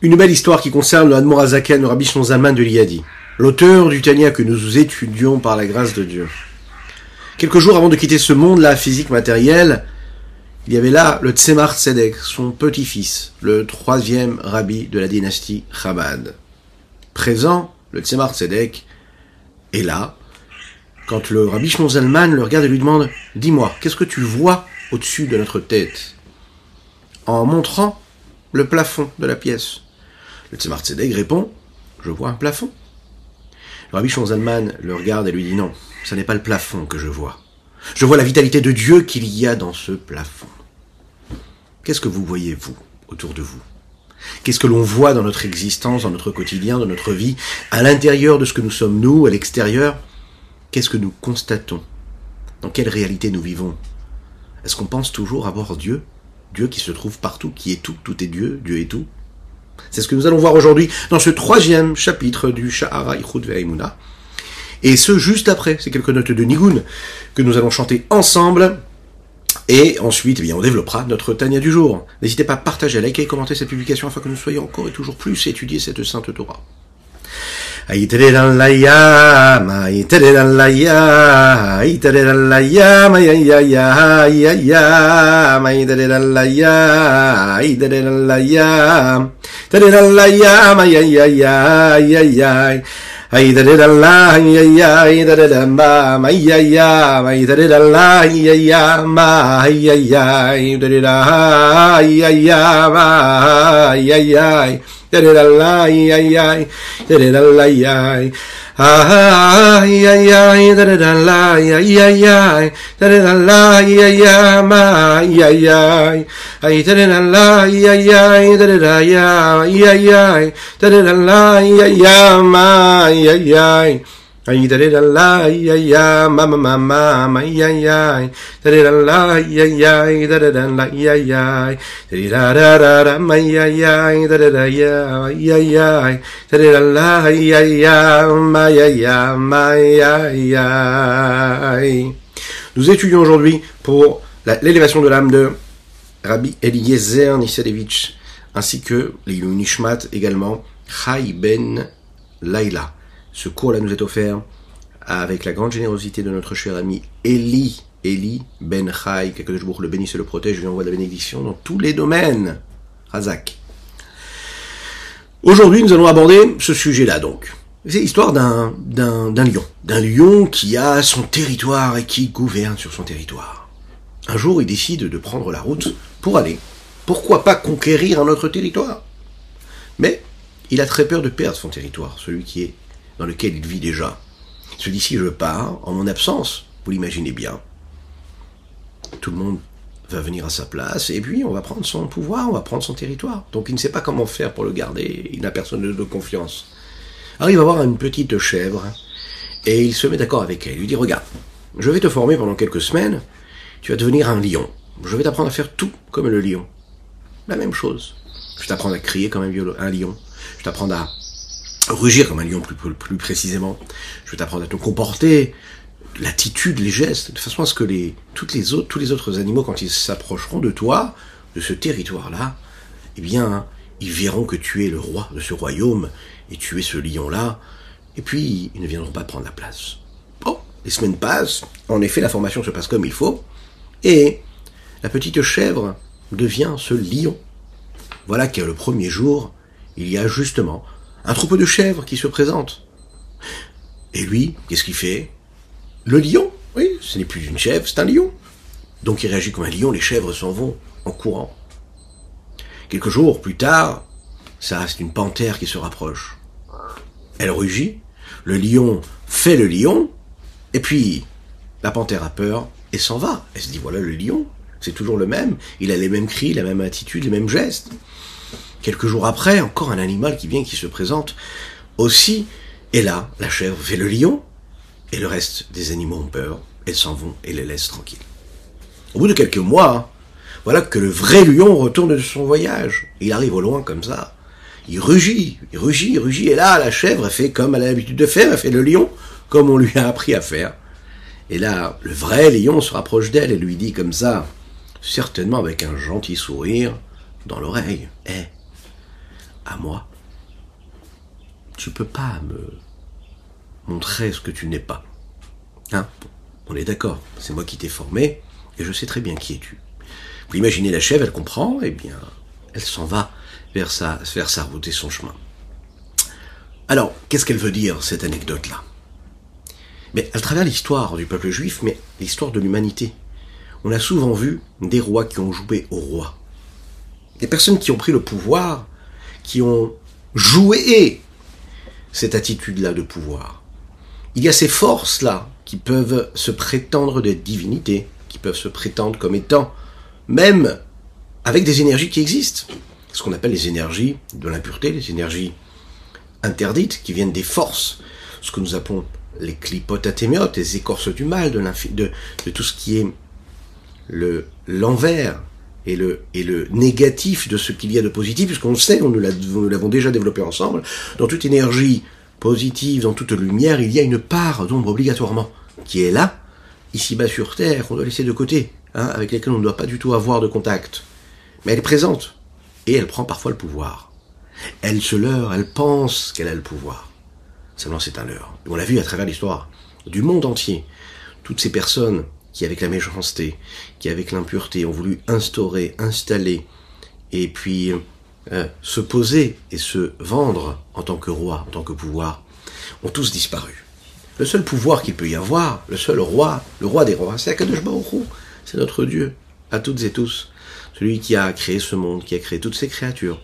Une belle histoire qui concerne le Admorazaken, le Rabbi Zalman de l'Iyadi, l'auteur du Tania que nous étudions par la grâce de Dieu. Quelques jours avant de quitter ce monde, la physique matérielle, il y avait là le Tzemar Tzedek, son petit-fils, le troisième rabbi de la dynastie Chabad. Présent, le Tzemar Tzedek est là, quand le rabbi Zalman le regarde et lui demande « Dis-moi, qu'est-ce que tu vois au-dessus de notre tête ?» En montrant le plafond de la pièce. Le Tzemar Tzedek répond Je vois un plafond. Le Rabbi Zalman le regarde et lui dit Non, ce n'est pas le plafond que je vois. Je vois la vitalité de Dieu qu'il y a dans ce plafond. Qu'est-ce que vous voyez, vous, autour de vous? Qu'est-ce que l'on voit dans notre existence, dans notre quotidien, dans notre vie, à l'intérieur de ce que nous sommes nous, à l'extérieur? Qu'est-ce que nous constatons? Dans quelle réalité nous vivons? Est-ce qu'on pense toujours avoir Dieu? Dieu qui se trouve partout, qui est tout, tout est Dieu, Dieu est tout? C'est ce que nous allons voir aujourd'hui dans ce troisième chapitre du Sha'ara Ichud Ve'aimuna. Et ce juste après ces quelques notes de Nigun que nous allons chanter ensemble. Et ensuite, eh bien, on développera notre Tania du jour. N'hésitez pas à partager, à liker et commenter cette publication afin que nous soyons encore et toujours plus étudier cette sainte Torah. Ay, tere dan la llama, ay, tere dan la llama, ay, tere dan la llama, ay, ay, ay, ay, ay, ay, ay, ay, tere dan la llama, tere dan la llama, ay, ay, ay, ay, ay, ay. Ay, da da da la, ay, ay, ay, ay, da da da ma, ay, ay, ay, ay, da da da la, ay, ay, ay, ma, ay, ay, ay, da da da, ay, ay, ay, ma, ay, ay, ay. Terelalayay Terelalayay Ahayayay Terelalayay Terelalayay Mayayay Hayterelalayay Terelalayay Mayayay Nous étudions aujourd'hui pour l'élévation de l'âme de Rabbi Eliezer Niselevich ainsi que les Nishmat également Chai Ben Laila. Ce cours-là nous est offert avec la grande générosité de notre cher ami Eli, Eli Ben Chai, que le bénisse et le protège, je lui envoie la bénédiction dans tous les domaines. Razak. Aujourd'hui, nous allons aborder ce sujet-là donc. C'est l'histoire d'un, d'un, d'un lion. D'un lion qui a son territoire et qui gouverne sur son territoire. Un jour, il décide de prendre la route pour aller. Pourquoi pas conquérir un autre territoire Mais il a très peur de perdre son territoire, celui qui est dans lequel il vit déjà. Il se dit si je pars, en mon absence, vous l'imaginez bien, tout le monde va venir à sa place, et puis on va prendre son pouvoir, on va prendre son territoire. Donc il ne sait pas comment faire pour le garder, il n'a personne de confiance. Alors il va voir une petite chèvre, et il se met d'accord avec elle. Il lui dit, regarde, je vais te former pendant quelques semaines, tu vas devenir un lion. Je vais t'apprendre à faire tout comme le lion. La même chose. Je vais t'apprendre à crier comme un, un lion. Je vais t'apprendre à rugir comme un lion plus, plus, précisément. Je vais t'apprendre à te comporter, l'attitude, les gestes, de façon à ce que les, toutes les autres, tous les autres animaux, quand ils s'approcheront de toi, de ce territoire-là, eh bien, ils verront que tu es le roi de ce royaume, et tu es ce lion-là, et puis ils ne viendront pas prendre la place. Bon, les semaines passent, en effet la formation se passe comme il faut, et la petite chèvre devient ce lion. Voilà que le premier jour, il y a justement un troupeau de chèvres qui se présente. Et lui, qu'est-ce qu'il fait? Le lion Oui, ce n'est plus une chèvre, c'est un lion. Donc il réagit comme un lion, les chèvres s'en vont en courant. Quelques jours plus tard, ça reste une panthère qui se rapproche. Elle rugit, le lion fait le lion, et puis la panthère a peur et s'en va. Elle se dit voilà le lion, c'est toujours le même, il a les mêmes cris, la même attitude, les mêmes gestes. Quelques jours après, encore un animal qui vient, qui se présente aussi. Et là, la chèvre fait le lion, et le reste des animaux ont peur, elles s'en vont et les laissent tranquilles. Au bout de quelques mois, voilà que le vrai lion retourne de son voyage. Il arrive au loin comme ça. Il rugit, il rugit, il rugit, et là, la chèvre fait comme elle a l'habitude de faire, elle fait le lion, comme on lui a appris à faire. Et là, le vrai lion se rapproche d'elle et lui dit comme ça, certainement avec un gentil sourire dans l'oreille, Eh, moi, tu peux pas me montrer ce que tu n'es pas. Hein? On est d'accord, c'est moi qui t'ai formé, et je sais très bien qui es-tu. Vous imaginez la chèvre, elle comprend, et eh bien, elle s'en va vers sa, vers sa route et son chemin. Alors, qu'est-ce qu'elle veut dire, cette anecdote-là? Mais à travers l'histoire du peuple juif, mais l'histoire de l'humanité. On a souvent vu des rois qui ont joué au roi. Des personnes qui ont pris le pouvoir, qui ont joué cette attitude-là de pouvoir. Il y a ces forces-là qui peuvent se prétendre des divinités, qui peuvent se prétendre comme étant même avec des énergies qui existent. Ce qu'on appelle les énergies de l'impureté, les énergies interdites qui viennent des forces, ce que nous appelons les clipotatémiotes, les écorces du mal, de, tout ce qui est le l'envers et le, et le négatif de ce qu'il y a de positif, puisqu'on sait, nous l'avons déjà développé ensemble, dans toute énergie positive, dans toute lumière, il y a une part d'ombre obligatoirement, qui est là, ici-bas sur Terre, qu'on doit laisser de côté, hein, avec lesquelles on ne doit pas du tout avoir de contact. Mais elle est présente, et elle prend parfois le pouvoir. Elle se leurre, elle pense qu'elle a le pouvoir. Seulement c'est un leurre. On l'a vu à travers l'histoire du monde entier. Toutes ces personnes qui avec la méchanceté, qui avec l'impureté ont voulu instaurer, installer, et puis euh, se poser et se vendre en tant que roi, en tant que pouvoir, ont tous disparu. Le seul pouvoir qu'il peut y avoir, le seul roi, le roi des rois, c'est Akadosh c'est notre Dieu, à toutes et tous. Celui qui a créé ce monde, qui a créé toutes ces créatures,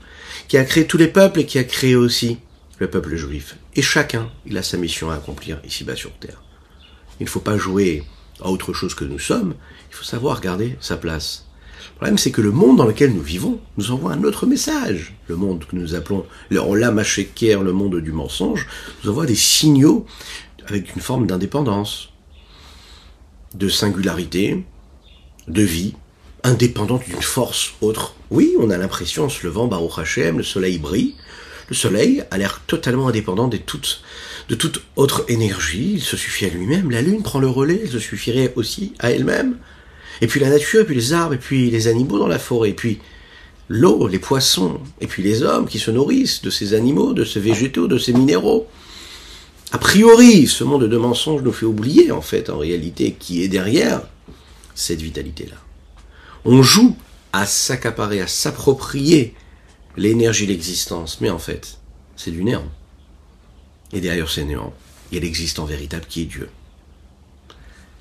qui a créé tous les peuples et qui a créé aussi le peuple juif. Et chacun, il a sa mission à accomplir ici-bas sur terre. Il ne faut pas jouer à autre chose que nous sommes, il faut savoir garder sa place. Le problème, c'est que le monde dans lequel nous vivons nous envoie un autre message. Le monde que nous appelons l'Olam le monde du mensonge, nous envoie des signaux avec une forme d'indépendance, de singularité, de vie, indépendante d'une force autre. Oui, on a l'impression, en se levant, Baruch Hashem, le soleil brille, le soleil a l'air totalement indépendant de toute, de toute autre énergie, il se suffit à lui-même, la lune prend le relais, elle se suffirait aussi à elle-même. Et puis la nature, et puis les arbres, et puis les animaux dans la forêt, et puis l'eau, les poissons, et puis les hommes qui se nourrissent de ces animaux, de ces végétaux, de ces minéraux. A priori, ce monde de mensonges nous fait oublier, en fait, en réalité, qui est derrière cette vitalité-là. On joue à s'accaparer, à s'approprier l'énergie de l'existence. Mais en fait, c'est du néant. Et derrière ces néant, il a l'existant véritable qui est Dieu.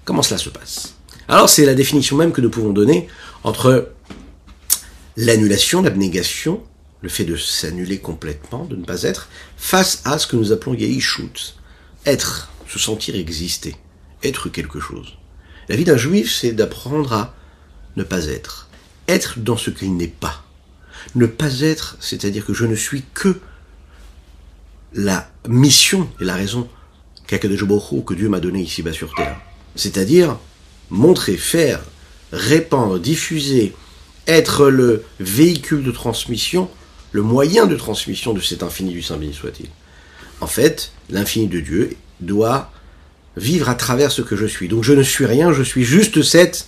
Comment cela se passe? Alors c'est la définition même que nous pouvons donner entre l'annulation, l'abnégation, le fait de s'annuler complètement, de ne pas être, face à ce que nous appelons Yeishut, être, se sentir exister, être quelque chose. La vie d'un juif, c'est d'apprendre à ne pas être, être dans ce qu'il n'est pas. Ne pas être, c'est-à-dire que je ne suis que la mission et la raison que Dieu m'a donnée ici-bas sur terre. C'est-à-dire montrer, faire, répandre, diffuser, être le véhicule de transmission, le moyen de transmission de cet infini du Saint béni soit-il. En fait, l'infini de Dieu doit vivre à travers ce que je suis. Donc je ne suis rien, je suis juste cette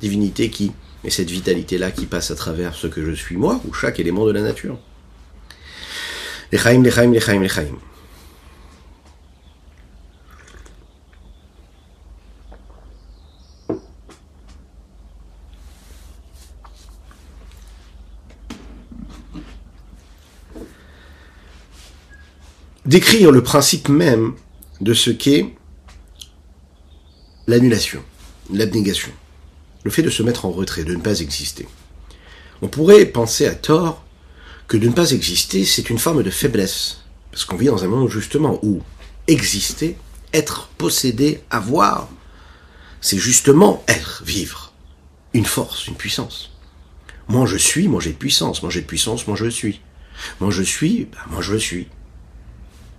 divinité qui et cette vitalité-là qui passe à travers ce que je suis moi, ou chaque élément de la nature. Décrire le principe même de ce qu'est l'annulation, l'abnégation le fait de se mettre en retrait, de ne pas exister. On pourrait penser à tort que de ne pas exister, c'est une forme de faiblesse. Parce qu'on vit dans un monde justement où exister, être, posséder, avoir, c'est justement être, vivre. Une force, une puissance. Moi je suis, moi j'ai de puissance, moi j'ai de puissance, moi je suis. Moi je suis, ben, moi je suis.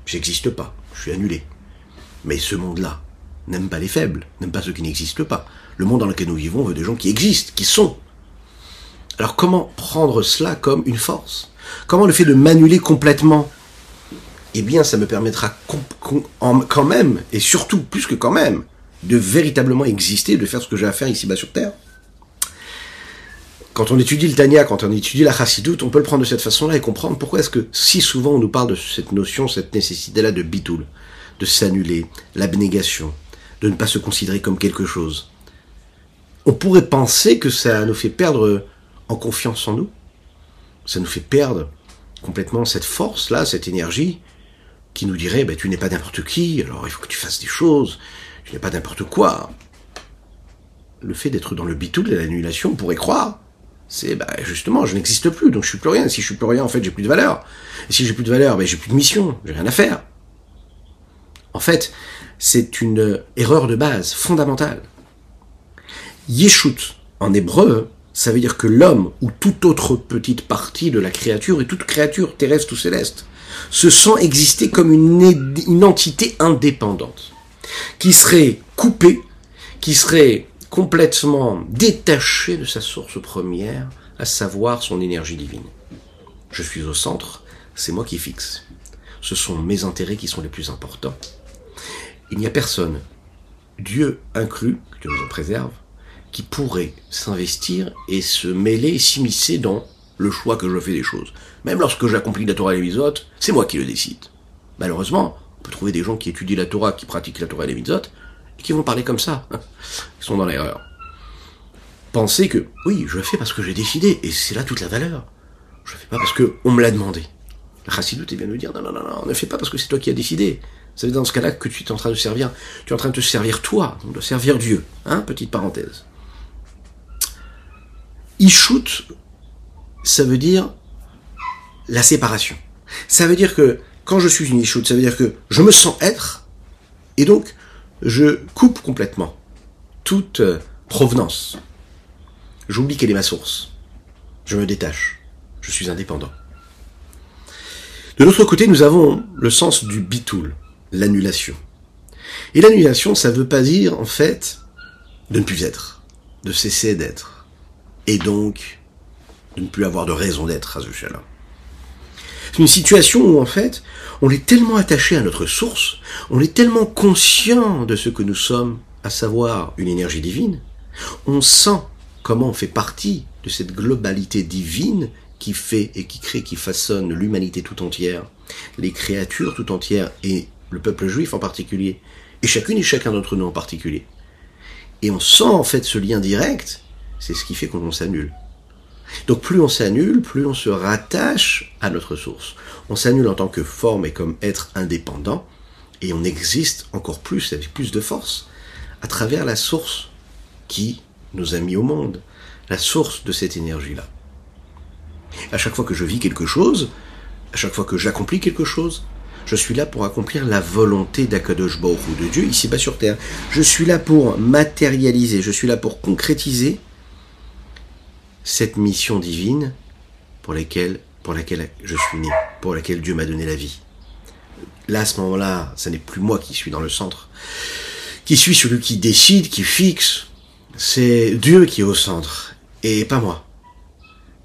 J'existe pas, je suis annulé. Mais ce monde-là n'aime pas les faibles, n'aime pas ceux qui n'existent pas. Le monde dans lequel nous vivons veut des gens qui existent, qui sont. Alors comment prendre cela comme une force? Comment le fait de m'annuler complètement Eh bien, ça me permettra quand même, et surtout plus que quand même, de véritablement exister, de faire ce que j'ai à faire ici-bas sur Terre. quand on étudie le Tanya, quand on étudie la Chassidut, on peut le prendre de cette façon-là et comprendre pourquoi est-ce que si souvent on nous parle de cette notion, cette nécessité-là de bitoul, de s'annuler, l'abnégation, de ne pas se considérer comme quelque chose. On pourrait penser que ça nous fait perdre en confiance en nous. Ça nous fait perdre complètement cette force-là, cette énergie, qui nous dirait, ben, tu n'es pas n'importe qui, alors il faut que tu fasses des choses, tu n'es pas n'importe quoi. Le fait d'être dans le bitoul de l'annulation, on pourrait croire c'est bah, justement, je n'existe plus, donc je suis plus rien. Si je suis plus rien, en fait, j'ai plus de valeur. Et si j'ai plus de valeur, ben, j'ai plus de mission, j'ai rien à faire. En fait, c'est une erreur de base, fondamentale. Yeshut, en hébreu, ça veut dire que l'homme, ou toute autre petite partie de la créature, et toute créature terrestre ou céleste, se sent exister comme une, une entité indépendante, qui serait coupée, qui serait complètement détaché de sa source première, à savoir son énergie divine. Je suis au centre, c'est moi qui fixe. Ce sont mes intérêts qui sont les plus importants. Il n'y a personne, Dieu inclus, que Dieu nous en préserve, qui pourrait s'investir et se mêler, s'immiscer dans le choix que je fais des choses. Même lorsque j'accomplis la Torah et les mitzvot, c'est moi qui le décide. Malheureusement, on peut trouver des gens qui étudient la Torah, qui pratiquent la Torah et les mitzvot, qui vont parler comme ça. Ils sont dans l'erreur. Pensez que, oui, je fais parce que j'ai décidé, et c'est là toute la valeur. Je le fais pas parce que on me l'a demandé. La Chassidut est bien de dire, non, non, non, non, ne fais pas parce que c'est toi qui as décidé. Dire dans ce cas-là que tu es en train de servir, tu es en train de te servir toi, de servir Dieu. Hein, petite parenthèse. Ishut, ça veut dire la séparation. Ça veut dire que quand je suis une Ishut, ça veut dire que je me sens être, et donc je coupe complètement toute euh, provenance. J'oublie quelle est ma source. Je me détache. Je suis indépendant. De l'autre côté, nous avons le sens du bitoul, l'annulation. Et l'annulation, ça ne veut pas dire, en fait, de ne plus être, de cesser d'être. Et donc, de ne plus avoir de raison d'être à ce là C'est une situation où, en fait, on est tellement attaché à notre source, on est tellement conscient de ce que nous sommes, à savoir une énergie divine, on sent comment on fait partie de cette globalité divine qui fait et qui crée, qui façonne l'humanité tout entière, les créatures tout entières et le peuple juif en particulier, et chacune et chacun d'entre nous en particulier. Et on sent en fait ce lien direct, c'est ce qui fait qu'on s'annule. Donc plus on s'annule, plus on se rattache à notre source. On s'annule en tant que forme et comme être indépendant, et on existe encore plus, avec plus de force, à travers la source qui nous a mis au monde, la source de cette énergie-là. À chaque fois que je vis quelque chose, à chaque fois que j'accomplis quelque chose, je suis là pour accomplir la volonté d'Akadosh Baruch de Dieu ici-bas sur terre. Je suis là pour matérialiser, je suis là pour concrétiser cette mission divine pour laquelle, pour laquelle je suis né, pour laquelle Dieu m'a donné la vie. Là, à ce moment-là, ce n'est plus moi qui suis dans le centre, qui suis celui qui décide, qui fixe. C'est Dieu qui est au centre, et pas moi.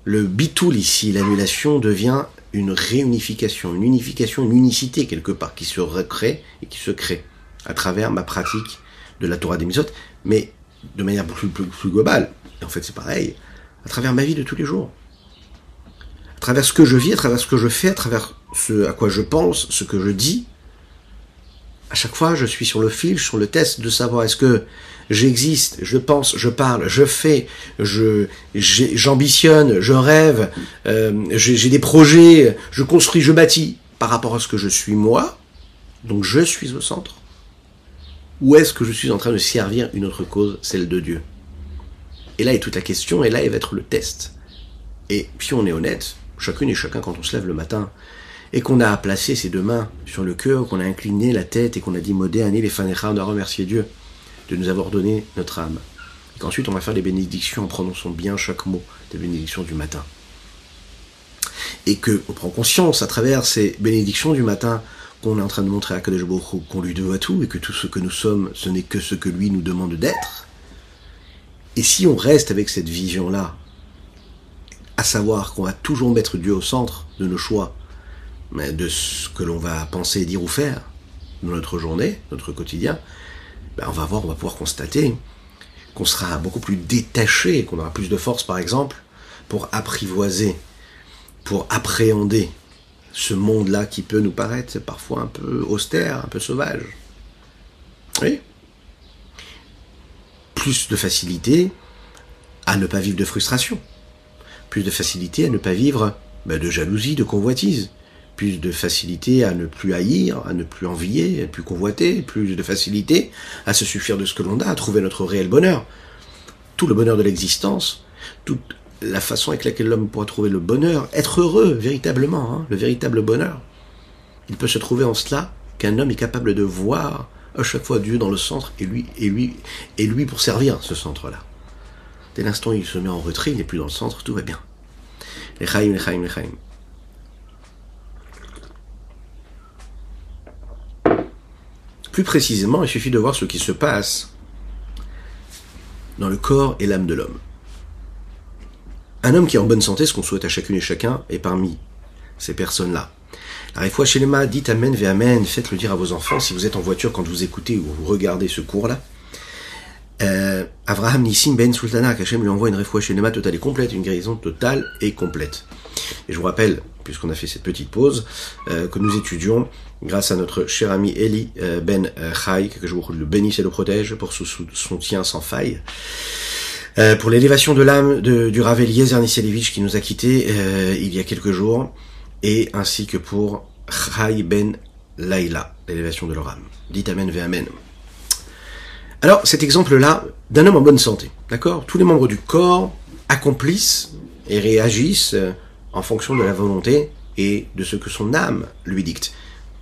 Le bitoul ici, l'annulation, devient une réunification, une unification, une unicité quelque part, qui se recrée et qui se crée à travers ma pratique de la Torah des Misot, mais de manière plus, plus, plus globale. En fait, c'est pareil à travers ma vie de tous les jours. À travers ce que je vis, à travers ce que je fais, à travers ce à quoi je pense, ce que je dis. À chaque fois, je suis sur le fil, sur le test de savoir est-ce que j'existe, je pense, je parle, je fais, je j'ambitionne, je rêve, euh, j'ai des projets, je construis, je bâtis par rapport à ce que je suis moi. Donc je suis au centre. Ou est-ce que je suis en train de servir une autre cause, celle de Dieu? Et là est toute la question, et là va être le test. Et puis on est honnête, chacune et chacun quand on se lève le matin, et qu'on a placé ses deux mains sur le cœur, qu'on a incliné la tête et qu'on a dit modé les on a remercié Dieu de nous avoir donné notre âme. Et qu'ensuite on va faire les bénédictions en prononçant bien chaque mot des bénédictions du matin. Et que on prend conscience à travers ces bénédictions du matin qu'on est en train de montrer à Kadesh qu'on lui doit tout et que tout ce que nous sommes, ce n'est que ce que lui nous demande d'être et si on reste avec cette vision-là, à savoir qu'on va toujours mettre Dieu au centre de nos choix, de ce que l'on va penser, dire ou faire dans notre journée, notre quotidien, ben on va voir, on va pouvoir constater qu'on sera beaucoup plus détaché, qu'on aura plus de force, par exemple, pour apprivoiser, pour appréhender ce monde-là qui peut nous paraître parfois un peu austère, un peu sauvage. Oui? Plus de facilité à ne pas vivre de frustration. Plus de facilité à ne pas vivre ben, de jalousie, de convoitise. Plus de facilité à ne plus haïr, à ne plus envier, à ne plus convoiter. Plus de facilité à se suffire de ce que l'on a, à trouver notre réel bonheur. Tout le bonheur de l'existence, toute la façon avec laquelle l'homme pourra trouver le bonheur, être heureux véritablement, hein, le véritable bonheur. Il peut se trouver en cela qu'un homme est capable de voir à chaque fois Dieu dans le centre et lui, et lui, et lui pour servir ce centre-là. Dès l'instant où il se met en retrait, il n'est plus dans le centre, tout va bien. Les chaim, les chaim, les chaim. Plus précisément, il suffit de voir ce qui se passe dans le corps et l'âme de l'homme. Un homme qui est en bonne santé, ce qu'on souhaite à chacune et chacun, est parmi ces personnes-là. La les mains, dites Amen, ve Amen, faites-le dire à vos enfants si vous êtes en voiture quand vous écoutez ou vous regardez ce cours-là. Euh, Avraham Nissim Ben Sultana, qu'Hachem lui envoie une réfoua chez Nema totale et complète, une guérison totale et complète. Et je vous rappelle, puisqu'on a fait cette petite pause, euh, que nous étudions, grâce à notre cher ami Eli euh, Ben Chai, que je vous le bénisse et le protège pour son soutien sans faille, euh, pour l'élévation de l'âme du Rav Eliezer qui nous a quittés euh, il y a quelques jours, et ainsi que pour Chai Ben Laila, l'élévation de leur âme. Dites Amen, ve Amen. Alors, cet exemple-là d'un homme en bonne santé, d'accord? Tous les membres du corps accomplissent et réagissent euh, en fonction de la volonté et de ce que son âme lui dicte.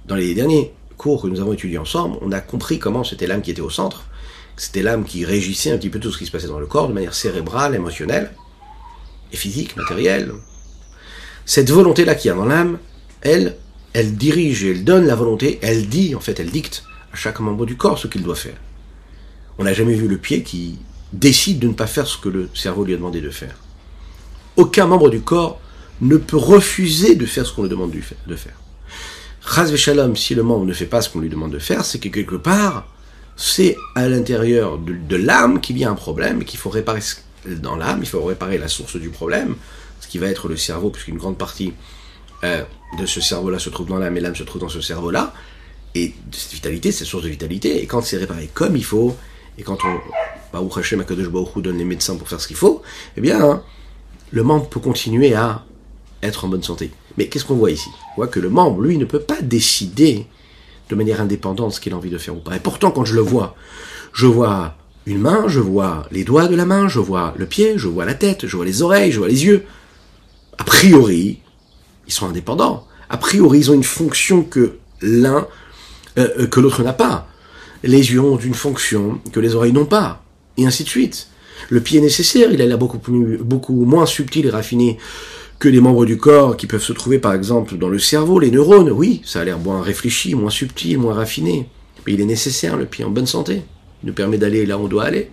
Dans les derniers cours que nous avons étudiés ensemble, on a compris comment c'était l'âme qui était au centre, c'était l'âme qui régissait un petit peu tout ce qui se passait dans le corps de manière cérébrale, émotionnelle et physique, matérielle. Cette volonté-là qui y a dans l'âme, elle, elle dirige et elle donne la volonté, elle dit, en fait, elle dicte à chaque membre du corps ce qu'il doit faire. On n'a jamais vu le pied qui décide de ne pas faire ce que le cerveau lui a demandé de faire. Aucun membre du corps ne peut refuser de faire ce qu'on lui demande de faire. Chaz Shalom, si le membre ne fait pas ce qu'on lui demande de faire, c'est que quelque part, c'est à l'intérieur de, l'âme qu'il y a un problème et qu'il faut réparer dans l'âme, il faut réparer la source du problème, ce qui va être le cerveau, puisqu'une grande partie euh, de ce cerveau-là se trouve dans l'âme et l'âme se trouve dans ce cerveau-là. Et cette vitalité, cette source de vitalité, et quand c'est réparé comme il faut, et quand on, donne les médecins pour faire ce qu'il faut, eh bien, hein, le membre peut continuer à être en bonne santé. Mais qu'est-ce qu'on voit ici? On voit que le membre, lui, ne peut pas décider de manière indépendante ce qu'il a envie de faire ou pas. Et pourtant, quand je le vois, je vois une main, je vois les doigts de la main, je vois le pied, je vois la tête, je vois les oreilles, je vois les yeux. A priori, ils sont indépendants. A priori, ils ont une fonction que l'un, euh, euh, que l'autre n'a pas les yeux ont une fonction que les oreilles n'ont pas, et ainsi de suite. Le pied est nécessaire, il a l'air beaucoup, beaucoup moins subtil et raffiné que les membres du corps qui peuvent se trouver par exemple dans le cerveau, les neurones, oui, ça a l'air moins réfléchi, moins subtil, moins raffiné. Mais il est nécessaire, le pied en bonne santé. Nous permet d'aller là où on doit aller.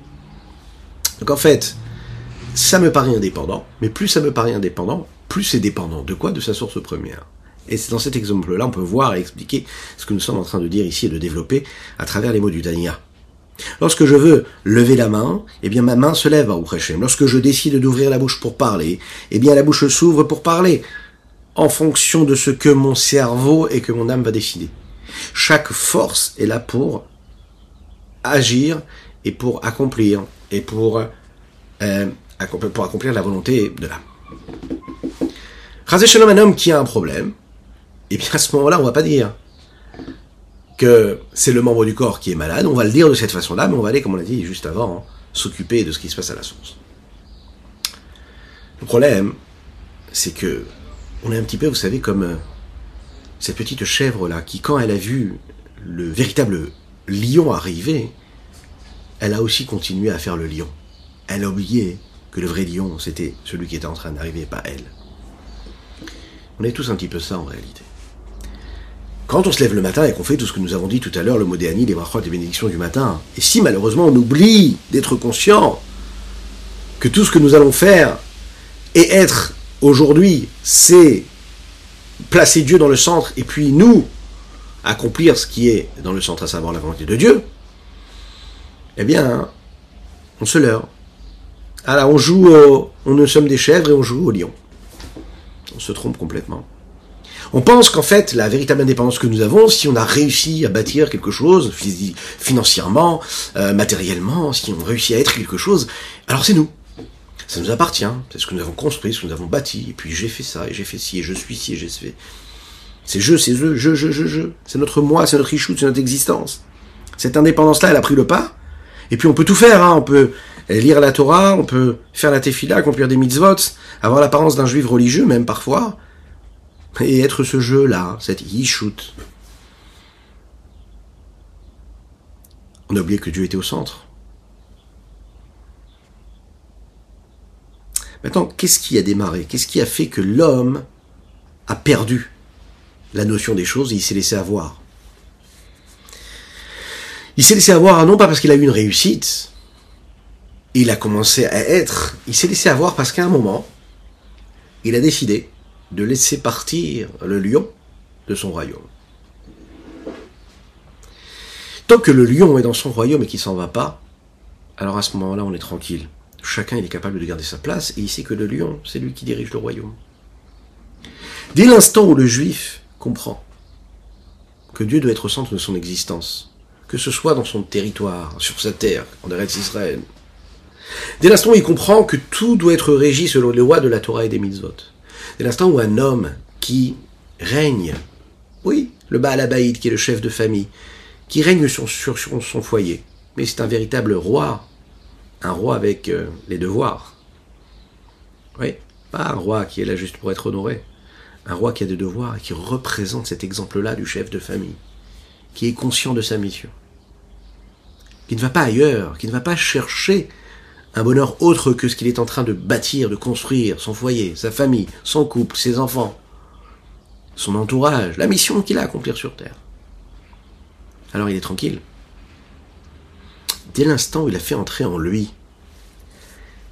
Donc en fait, ça me paraît indépendant, mais plus ça me paraît indépendant, plus c'est dépendant. De quoi? De sa source première. Et c'est dans cet exemple-là, on peut voir et expliquer ce que nous sommes en train de dire ici et de développer à travers les mots du Dania. Lorsque je veux lever la main, eh bien ma main se lève à Hashem. Lorsque je décide d'ouvrir la bouche pour parler, eh bien la bouche s'ouvre pour parler, en fonction de ce que mon cerveau et que mon âme va décider. Chaque force est là pour agir et pour accomplir, et pour, euh, pour accomplir la volonté de l'âme. Razé Shalom, un homme qui a un problème, et bien à ce moment-là, on va pas dire que c'est le membre du corps qui est malade, on va le dire de cette façon-là, mais on va aller, comme on l'a dit juste avant, hein, s'occuper de ce qui se passe à la source. Le problème, c'est que on est un petit peu, vous savez, comme euh, cette petite chèvre-là, qui quand elle a vu le véritable lion arriver, elle a aussi continué à faire le lion. Elle a oublié que le vrai lion, c'était celui qui était en train d'arriver, pas elle. On est tous un petit peu ça en réalité. Quand on se lève le matin et qu'on fait tout ce que nous avons dit tout à l'heure, le des les brachot, les bénédictions du matin, et si malheureusement on oublie d'être conscient que tout ce que nous allons faire et être aujourd'hui, c'est placer Dieu dans le centre et puis nous accomplir ce qui est dans le centre, à savoir la volonté de Dieu, eh bien, on se leurre. Alors, on joue au, on ne sommes des chèvres et on joue au lion. On se trompe complètement. On pense qu'en fait, la véritable indépendance que nous avons, si on a réussi à bâtir quelque chose, financièrement, euh, matériellement, si on réussit à être quelque chose, alors c'est nous. Ça nous appartient, c'est ce que nous avons construit, ce que nous avons bâti, et puis j'ai fait ça, et j'ai fait ci, et je suis ci, et j'ai fait. C'est je, c'est je, je, je, je, je. C'est notre moi, c'est notre issue, c'est notre existence. Cette indépendance-là, elle a pris le pas. Et puis on peut tout faire, hein. on peut lire la Torah, on peut faire la tefila, accomplir des mitzvot, avoir l'apparence d'un juif religieux, même parfois, et être ce jeu-là, cette yishut. On a oublié que Dieu était au centre. Maintenant, qu'est-ce qui a démarré? Qu'est-ce qui a fait que l'homme a perdu? La notion des choses et il s'est laissé avoir Il s'est laissé avoir non pas parce qu'il a eu une réussite, il a commencé à être, il s'est laissé avoir parce qu'à un moment, il a décidé de laisser partir le lion de son royaume. Tant que le lion est dans son royaume et qu'il s'en va pas, alors à ce moment-là, on est tranquille. Chacun il est capable de garder sa place et il sait que le lion, c'est lui qui dirige le royaume. Dès l'instant où le juif comprend que Dieu doit être au centre de son existence, que ce soit dans son territoire, sur sa terre, en Eretz Israël, dès l'instant où il comprend que tout doit être régi selon les lois de la Torah et des mitzvot, Dès l'instant où un homme qui règne, oui, le Baal Abaïd qui est le chef de famille, qui règne sur, son foyer, mais c'est un véritable roi, un roi avec euh, les devoirs. Oui, pas un roi qui est là juste pour être honoré, un roi qui a des devoirs et qui représente cet exemple-là du chef de famille, qui est conscient de sa mission, qui ne va pas ailleurs, qui ne va pas chercher un bonheur autre que ce qu'il est en train de bâtir, de construire, son foyer, sa famille, son couple, ses enfants, son entourage, la mission qu'il a à accomplir sur Terre. Alors il est tranquille. Dès l'instant où il a fait entrer en lui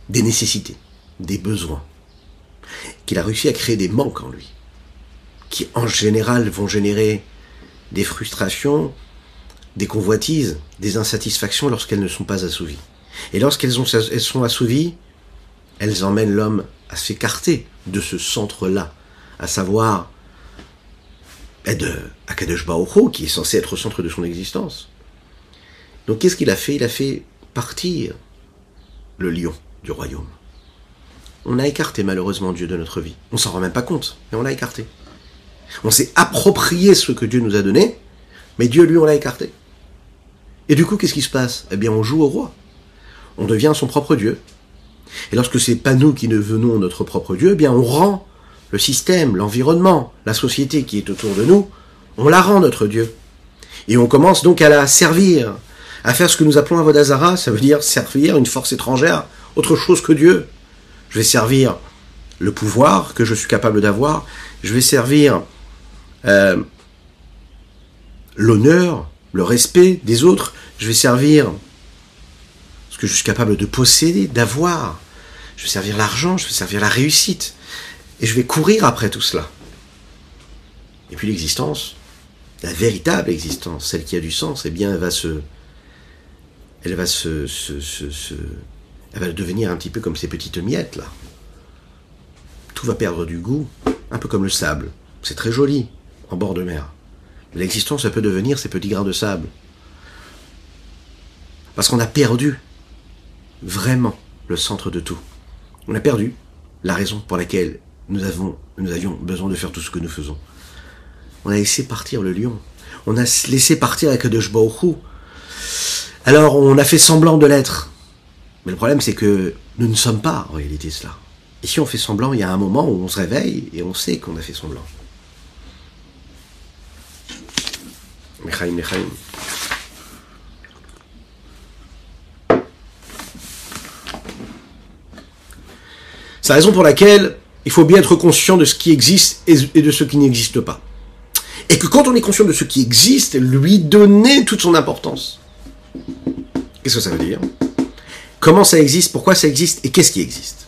des nécessités, des besoins, qu'il a réussi à créer des manques en lui, qui en général vont générer des frustrations, des convoitises, des insatisfactions lorsqu'elles ne sont pas assouvies. Et lorsqu'elles sont assouvies, elles emmènent l'homme à s'écarter de ce centre-là, à savoir de Akadosh qui est censé être au centre de son existence. Donc qu'est-ce qu'il a fait? Il a fait partir le lion du royaume. On a écarté malheureusement Dieu de notre vie. On s'en rend même pas compte, mais on l'a écarté. On s'est approprié ce que Dieu nous a donné, mais Dieu, lui, on l'a écarté. Et du coup, qu'est-ce qui se passe? Eh bien, on joue au roi on devient son propre Dieu. Et lorsque c'est pas nous qui devenons notre propre Dieu, eh bien on rend le système, l'environnement, la société qui est autour de nous, on la rend notre Dieu. Et on commence donc à la servir, à faire ce que nous appelons un Vodazara, ça veut dire servir une force étrangère, autre chose que Dieu. Je vais servir le pouvoir que je suis capable d'avoir, je vais servir euh, l'honneur, le respect des autres, je vais servir que je suis capable de posséder, d'avoir. Je vais servir l'argent, je vais servir la réussite. Et je vais courir après tout cela. Et puis l'existence, la véritable existence, celle qui a du sens, eh bien, elle va se. Elle va se, Elle va devenir un petit peu comme ces petites miettes, là. Tout va perdre du goût, un peu comme le sable. C'est très joli, en bord de mer. L'existence, elle peut devenir ces petits grains de sable. Parce qu'on a perdu vraiment le centre de tout. On a perdu la raison pour laquelle nous, avons, avions besoin de faire tout ce que nous faisons. On a laissé partir le lion. On a laissé partir la Kadosh Alors on a fait semblant de l'être. Mais le problème c'est que nous ne sommes pas en réalité cela. Et si on fait semblant, il y a un moment où on se réveille et on sait qu'on a fait semblant. C'est la raison pour laquelle il faut bien être conscient de ce qui existe et de ce qui n'existe pas. Et que quand on est conscient de ce qui existe, lui donner toute son importance. Qu'est-ce que ça veut dire? Comment ça existe? Pourquoi ça existe? Et qu'est-ce qui existe?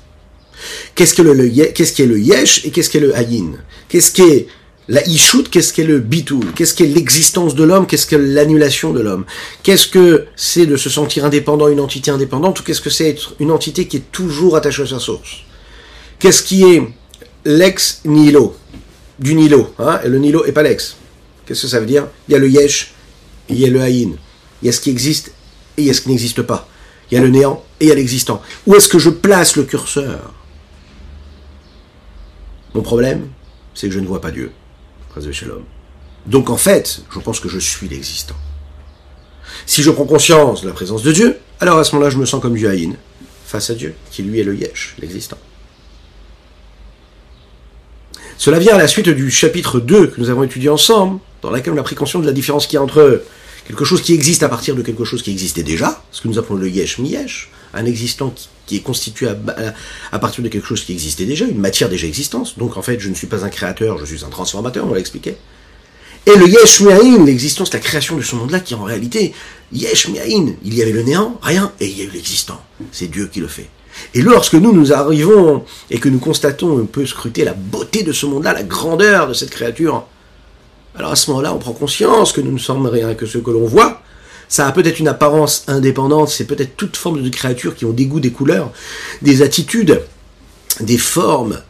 Qu'est-ce que le, qu'est-ce qui est le yesh et qu'est-ce qui est le hayin Qu'est-ce qui est la Ishut, qu'est-ce qu'est le Bitul Qu'est-ce qu'est l'existence de l'homme? Qu'est-ce que l'annulation de l'homme? Qu'est-ce que c'est de se sentir indépendant, une entité indépendante Ou qu'est-ce que c'est être une entité qui est toujours attachée à sa source? Qu'est-ce qui est l'ex nihilo? Du nilo, hein? Et le nilo est pas l'ex. Qu'est-ce que ça veut dire? Il y a le yesh, il y a le haïn. Il y a ce qui existe et il y a ce qui n'existe pas. Il y a le néant et il y a l'existant. Où est-ce que je place le curseur? Mon problème, c'est que je ne vois pas Dieu. Donc en fait, je pense que je suis l'existant. Si je prends conscience de la présence de Dieu, alors à ce moment-là, je me sens comme du haïn face à Dieu, qui lui est le yesh, l'existant. Cela vient à la suite du chapitre 2 que nous avons étudié ensemble, dans lequel on a pris conscience de la différence qu'il y a entre quelque chose qui existe à partir de quelque chose qui existait déjà, ce que nous appelons le yesh mi-yesh, un existant qui, est constitué à, partir de quelque chose qui existait déjà, une matière déjà existante. Donc en fait, je ne suis pas un créateur, je suis un transformateur, on l'a expliqué. Et le yesh mi'ain, l'existence, la création de ce monde-là, qui en réalité, yesh mi'ain, il y avait le néant, rien, et il y a eu l'existant. C'est Dieu qui le fait. Et lorsque nous, nous arrivons et que nous constatons un peu scruter la beauté de ce monde-là, la grandeur de cette créature, alors à ce moment-là, on prend conscience que nous ne sommes rien que ce que l'on voit, ça a peut-être une apparence indépendante, c'est peut-être toute forme de créatures qui ont des goûts, des couleurs, des attitudes, des formes,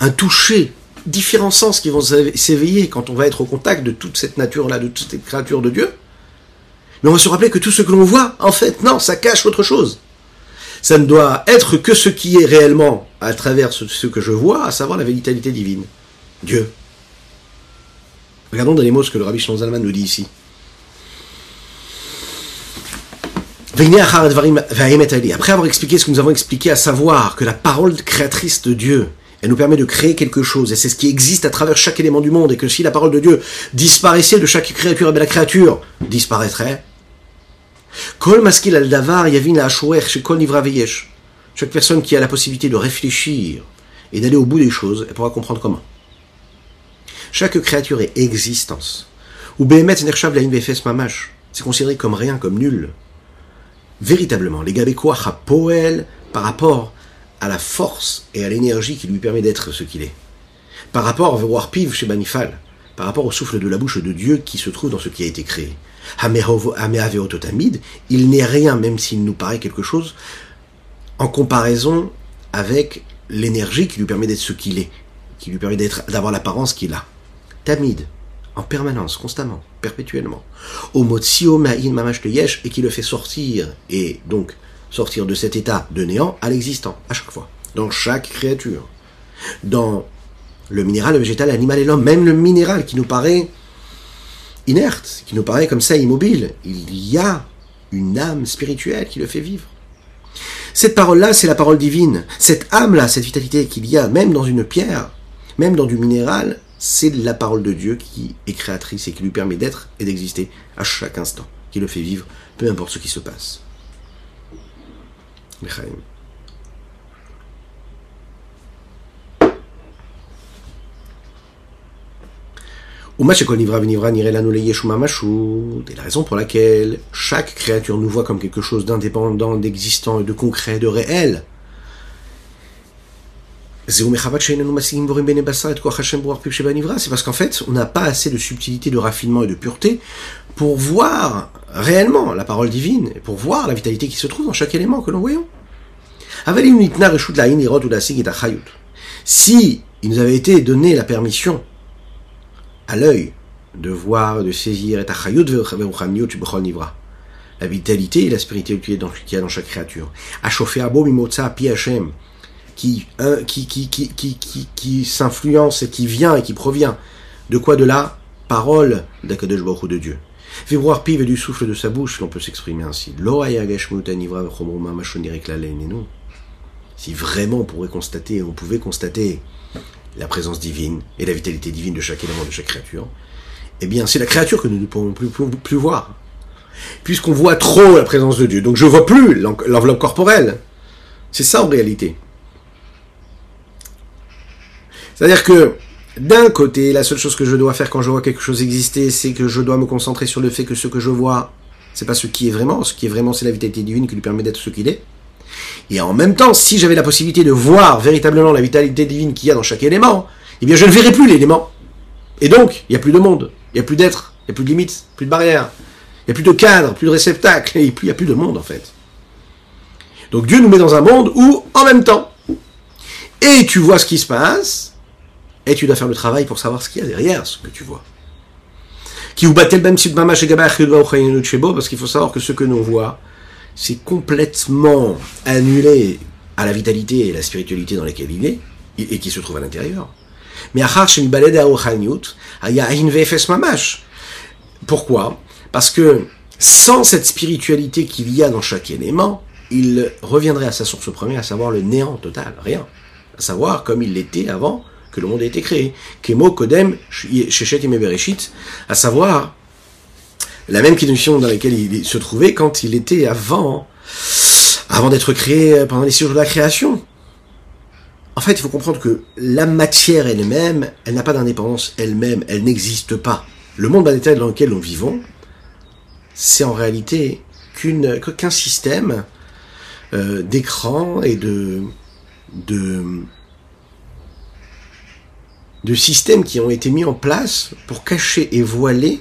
un toucher, différents sens qui vont s'éveiller quand on va être au contact de toute cette nature-là, de toute cette créature de Dieu. Mais on va se rappeler que tout ce que l'on voit, en fait, non, ça cache autre chose. Ça ne doit être que ce qui est réellement à travers ce que je vois, à savoir la vitalité divine. Dieu. Regardons dans les mots ce que le rabbi Zalman nous dit ici. Après avoir expliqué ce que nous avons expliqué, à savoir que la parole créatrice de Dieu, elle nous permet de créer quelque chose, et c'est ce qui existe à travers chaque élément du monde, et que si la parole de Dieu disparaissait de chaque créature, la créature disparaîtrait. Chaque personne qui a la possibilité de réfléchir et d'aller au bout des choses, elle pourra comprendre comment. Chaque créature est existence. Ou c'est considéré comme rien, comme nul véritablement, les à Poel par rapport à la force et à l'énergie qui lui permet d'être ce qu'il est. Par rapport à voir Piv chez Banifal, par rapport au souffle de la bouche de Dieu qui se trouve dans ce qui a été créé. Il n'est rien, même s'il nous paraît quelque chose, en comparaison avec l'énergie qui lui permet d'être ce qu'il est, qui lui permet d'avoir l'apparence qu'il a. En permanence, constamment, perpétuellement. Au mot ma'in mamash yesh, et qui le fait sortir, et donc sortir de cet état de néant à l'existant, à chaque fois, dans chaque créature. Dans le minéral, le végétal, l'animal et l'homme, même le minéral qui nous paraît inerte, qui nous paraît comme ça immobile, il y a une âme spirituelle qui le fait vivre. Cette parole-là, c'est la parole divine. Cette âme-là, cette vitalité qu'il y a, même dans une pierre, même dans du minéral, c'est la parole de Dieu qui est créatrice et qui lui permet d'être et d'exister à chaque instant, qui le fait vivre, peu importe ce qui se passe. Et la raison pour laquelle chaque créature nous voit comme quelque chose d'indépendant, d'existant, de concret, de réel, c'est parce qu'en fait, on n'a pas assez de subtilité, de raffinement et de pureté pour voir réellement la parole divine, et pour voir la vitalité qui se trouve dans chaque élément que nous voyons. Si il nous avait été donné la permission à l'œil de voir, de saisir la vitalité et la spiritualité qu'il y dans chaque créature, à chauffer à beau mimotza pi qui, qui, s'influence et qui vient et qui provient de quoi De la parole d'Akadosh Baruch de Dieu. voir pive du souffle de sa bouche, l'on peut s'exprimer ainsi. Si vraiment on pourrait constater, on pouvait constater la présence divine et la vitalité divine de chaque élément de chaque créature, eh bien c'est la créature que nous ne pouvons plus, plus, plus voir. Puisqu'on voit trop la présence de Dieu. Donc je vois plus l'enveloppe corporelle. C'est ça en réalité. C'est-à-dire que d'un côté, la seule chose que je dois faire quand je vois quelque chose exister, c'est que je dois me concentrer sur le fait que ce que je vois, c'est pas ce qui est vraiment. Ce qui est vraiment, c'est la vitalité divine qui lui permet d'être ce qu'il est. Et en même temps, si j'avais la possibilité de voir véritablement la vitalité divine qu'il y a dans chaque élément, eh bien je ne verrais plus l'élément. Et donc, il n'y a plus de monde, il n'y a plus d'être, il n'y a plus de limites, plus de barrières, il n'y a plus de cadre, plus de réceptacle, et il n'y a plus de monde en fait. Donc Dieu nous met dans un monde où, en même temps, et tu vois ce qui se passe, et tu dois faire le travail pour savoir ce qu'il y a derrière ce que tu vois. Qui vous battait le même parce qu'il faut savoir que ce que nous voit, c'est complètement annulé à la vitalité et la spiritualité dans laquelle il est, et qui se trouve à l'intérieur. Mais Pourquoi? Parce que sans cette spiritualité qu'il y a dans chaque élément, il reviendrait à sa source première, à savoir le néant total, rien. À savoir comme il l'était avant que le monde ait été créé. Kemo Kodem Shechet Bereshit, à savoir la même condition dans laquelle il se trouvait quand il était avant, avant d'être créé pendant les six jours de la création. En fait, il faut comprendre que la matière elle-même, elle n'a pas d'indépendance elle-même, elle n'existe pas. Le monde matériel dans lequel nous vivons, c'est en réalité qu'un système euh, d'écran et de, de systèmes qui ont été mis en place pour cacher et voiler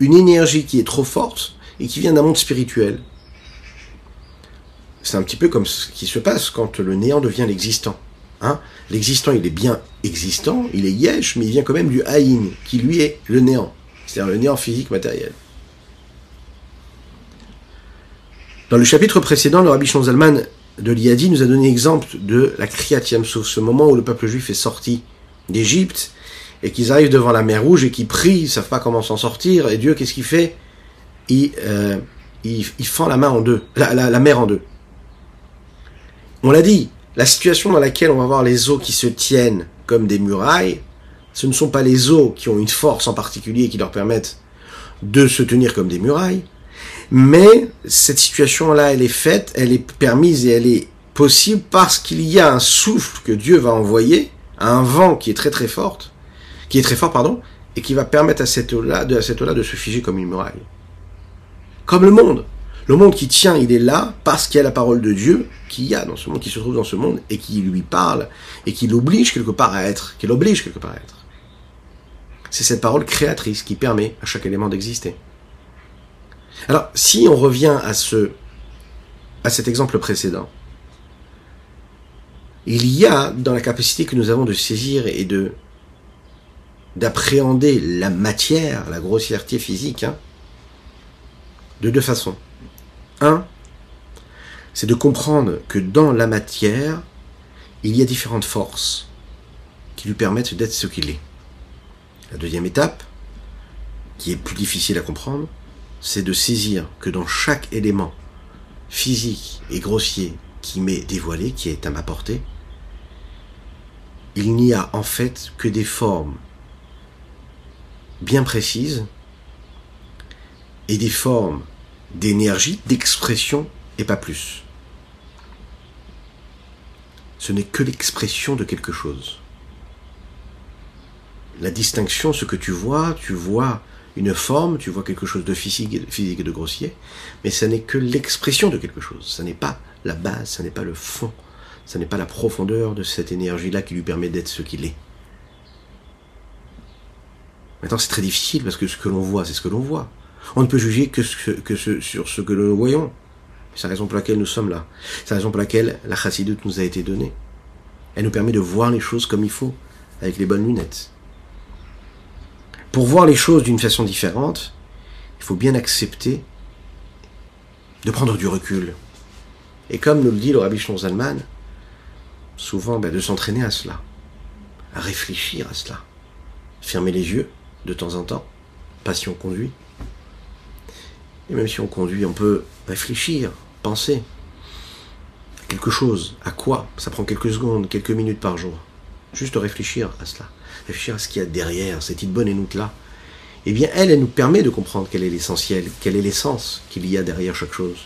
une énergie qui est trop forte et qui vient d'un monde spirituel. C'est un petit peu comme ce qui se passe quand le néant devient l'existant. Hein L'existant, il est bien existant, il est yesh, mais il vient quand même du haïn, qui lui est le néant, c'est-à-dire le néant physique matériel. Dans le chapitre précédent, le rabbi Zalman de l'Iadi nous a donné exemple de la Kriyat Yamsouf, ce moment où le peuple juif est sorti d'Égypte et qu'ils arrivent devant la mer Rouge et qu'ils prient, ils savent pas comment s'en sortir, et Dieu, qu'est-ce qu'il fait? Il, euh, il, fend la main en deux, la, la mer en deux. On l'a dit, la situation dans laquelle on va voir les eaux qui se tiennent comme des murailles, ce ne sont pas les eaux qui ont une force en particulier qui leur permettent de se tenir comme des murailles, mais cette situation-là, elle est faite, elle est permise et elle est possible parce qu'il y a un souffle que Dieu va envoyer, un vent qui est très très fort, qui est très fort, pardon, et qui va permettre à cette eau-là, de, cette eau-là de se figer comme une muraille. Comme le monde. Le monde qui tient, il est là parce qu'il y a la parole de Dieu qui y a dans ce monde, qui se trouve dans ce monde et qui lui parle et qui l'oblige quelque part à être, qui l'oblige quelque part à être. C'est cette parole créatrice qui permet à chaque élément d'exister. Alors, si on revient à ce, à cet exemple précédent, il y a dans la capacité que nous avons de saisir et de d'appréhender la matière, la grossièreté physique, hein, de deux façons. Un, c'est de comprendre que dans la matière, il y a différentes forces qui lui permettent d'être ce qu'il est. La deuxième étape, qui est plus difficile à comprendre, c'est de saisir que dans chaque élément physique et grossier qui m'est dévoilé, qui est à ma portée, il n'y a en fait que des formes bien précises et des formes d'énergie, d'expression et pas plus. Ce n'est que l'expression de quelque chose. La distinction, ce que tu vois, tu vois une forme, tu vois quelque chose de physique, et de grossier, mais ce n'est que l'expression de quelque chose. Ce n'est pas la base, ce n'est pas le fond, ce n'est pas la profondeur de cette énergie-là qui lui permet d'être ce qu'il est. Maintenant, c'est très difficile parce que ce que l'on voit, c'est ce que l'on voit. On ne peut juger que, que sur ce que nous voyons. C'est la raison pour laquelle nous sommes là. C'est la raison pour laquelle la chassidoute nous a été donnée. Elle nous permet de voir les choses comme il faut, avec les bonnes lunettes. Pour voir les choses d'une façon différente, il faut bien accepter de prendre du recul. Et comme nous le dit le Rabbi Zalman, souvent ben, de s'entraîner à cela, à réfléchir à cela. Fermer les yeux de temps en temps, pas si on conduit. Et même si on conduit, on peut réfléchir, penser à quelque chose. À quoi Ça prend quelques secondes, quelques minutes par jour. Juste réfléchir à cela réfléchir à ce qu'il y a derrière cette bonne énoute-là, eh bien, elle, elle nous permet de comprendre quel est l'essentiel, quelle est l'essence qu'il y a derrière chaque chose.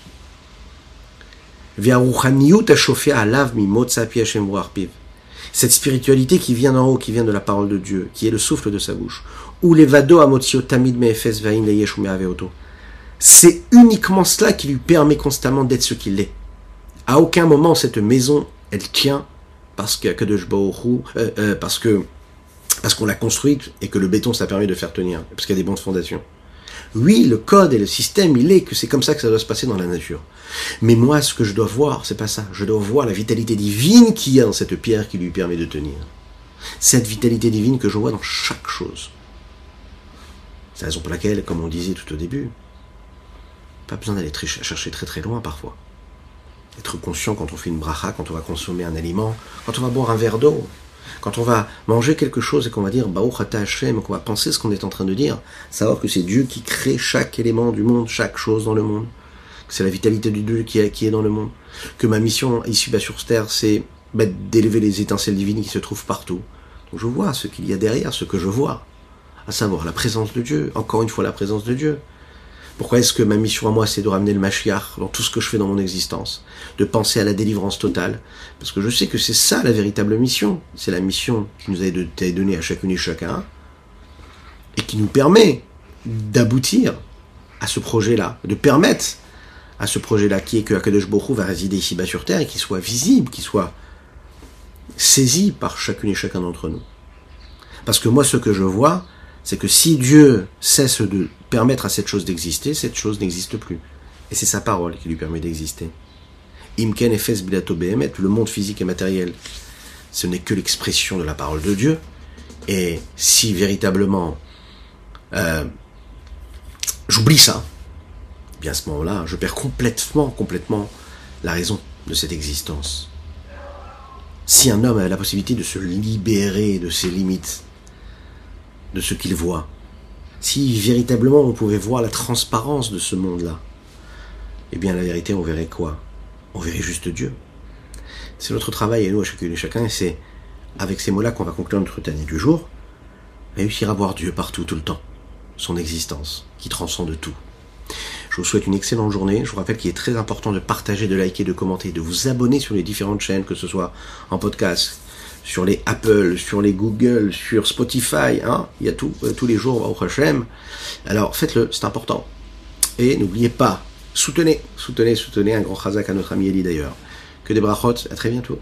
Cette spiritualité qui vient d'en haut, qui vient de la parole de Dieu, qui est le souffle de sa bouche, ou les vado tamid c'est uniquement cela qui lui permet constamment d'être ce qu'il est. À aucun moment cette maison, elle tient parce que, euh, euh, parce que parce qu'on l'a construite et que le béton ça permet de faire tenir, parce qu'il y a des bonnes fondations. Oui, le code et le système, il est que c'est comme ça que ça doit se passer dans la nature. Mais moi, ce que je dois voir, c'est pas ça. Je dois voir la vitalité divine qu'il y a dans cette pierre qui lui permet de tenir. Cette vitalité divine que je vois dans chaque chose. C'est la raison pour laquelle, comme on disait tout au début, pas besoin d'aller chercher très très loin parfois. Être conscient quand on fait une bracha, quand on va consommer un aliment, quand on va boire un verre d'eau, quand on va manger quelque chose et qu'on va dire Baruch Hashem, qu'on va penser ce qu'on est en train de dire, savoir que c'est Dieu qui crée chaque élément du monde, chaque chose dans le monde, que c'est la vitalité du Dieu qui est, qui est dans le monde, que ma mission ici bas sur terre, c'est bah, d'élever les étincelles divines qui se trouvent partout. Donc je vois ce qu'il y a derrière, ce que je vois, à savoir la présence de Dieu, encore une fois la présence de Dieu. Pourquoi est-ce que ma mission à moi, c'est de ramener le Mashiach dans tout ce que je fais dans mon existence De penser à la délivrance totale? Parce que je sais que c'est ça la véritable mission. C'est la mission qui nous a été donnée à chacune et chacun et qui nous permet d'aboutir à ce projet-là, de permettre à ce projet-là qui est que Akadosh Borou va résider ici-bas sur Terre et qu'il soit visible, qu'il soit saisi par chacune et chacun d'entre nous. Parce que moi, ce que je vois, c'est que si Dieu cesse de permettre à cette chose d'exister, cette chose n'existe plus. Et c'est sa parole qui lui permet d'exister. Imken efes bilato behemet, le monde physique et matériel, ce n'est que l'expression de la parole de Dieu. Et si véritablement euh, j'oublie ça, eh bien à ce moment-là, je perds complètement, complètement la raison de cette existence. Si un homme a la possibilité de se libérer de ses limites, de ce qu'il voit. Si véritablement on pouvait voir la transparence de ce monde-là, eh bien la vérité, on verrait quoi? On verrait juste Dieu. C'est notre travail à nous, à chacun et chacun, et c'est avec ces mots-là qu'on va conclure notre année du jour, réussir à voir Dieu partout, tout le temps, son existence, qui transcende tout. Je vous souhaite une excellente journée. Je vous rappelle qu'il est très important de partager, de liker, de commenter, de vous abonner sur les différentes chaînes, que ce soit en podcast, sur les Apple, sur les Google, sur Spotify, hein, il y a tout, euh, tous les jours au Hashem. Alors faites-le, c'est important. Et n'oubliez pas, soutenez, soutenez, soutenez un grand chazak à notre ami Eli d'ailleurs. Que des brachot, à très bientôt.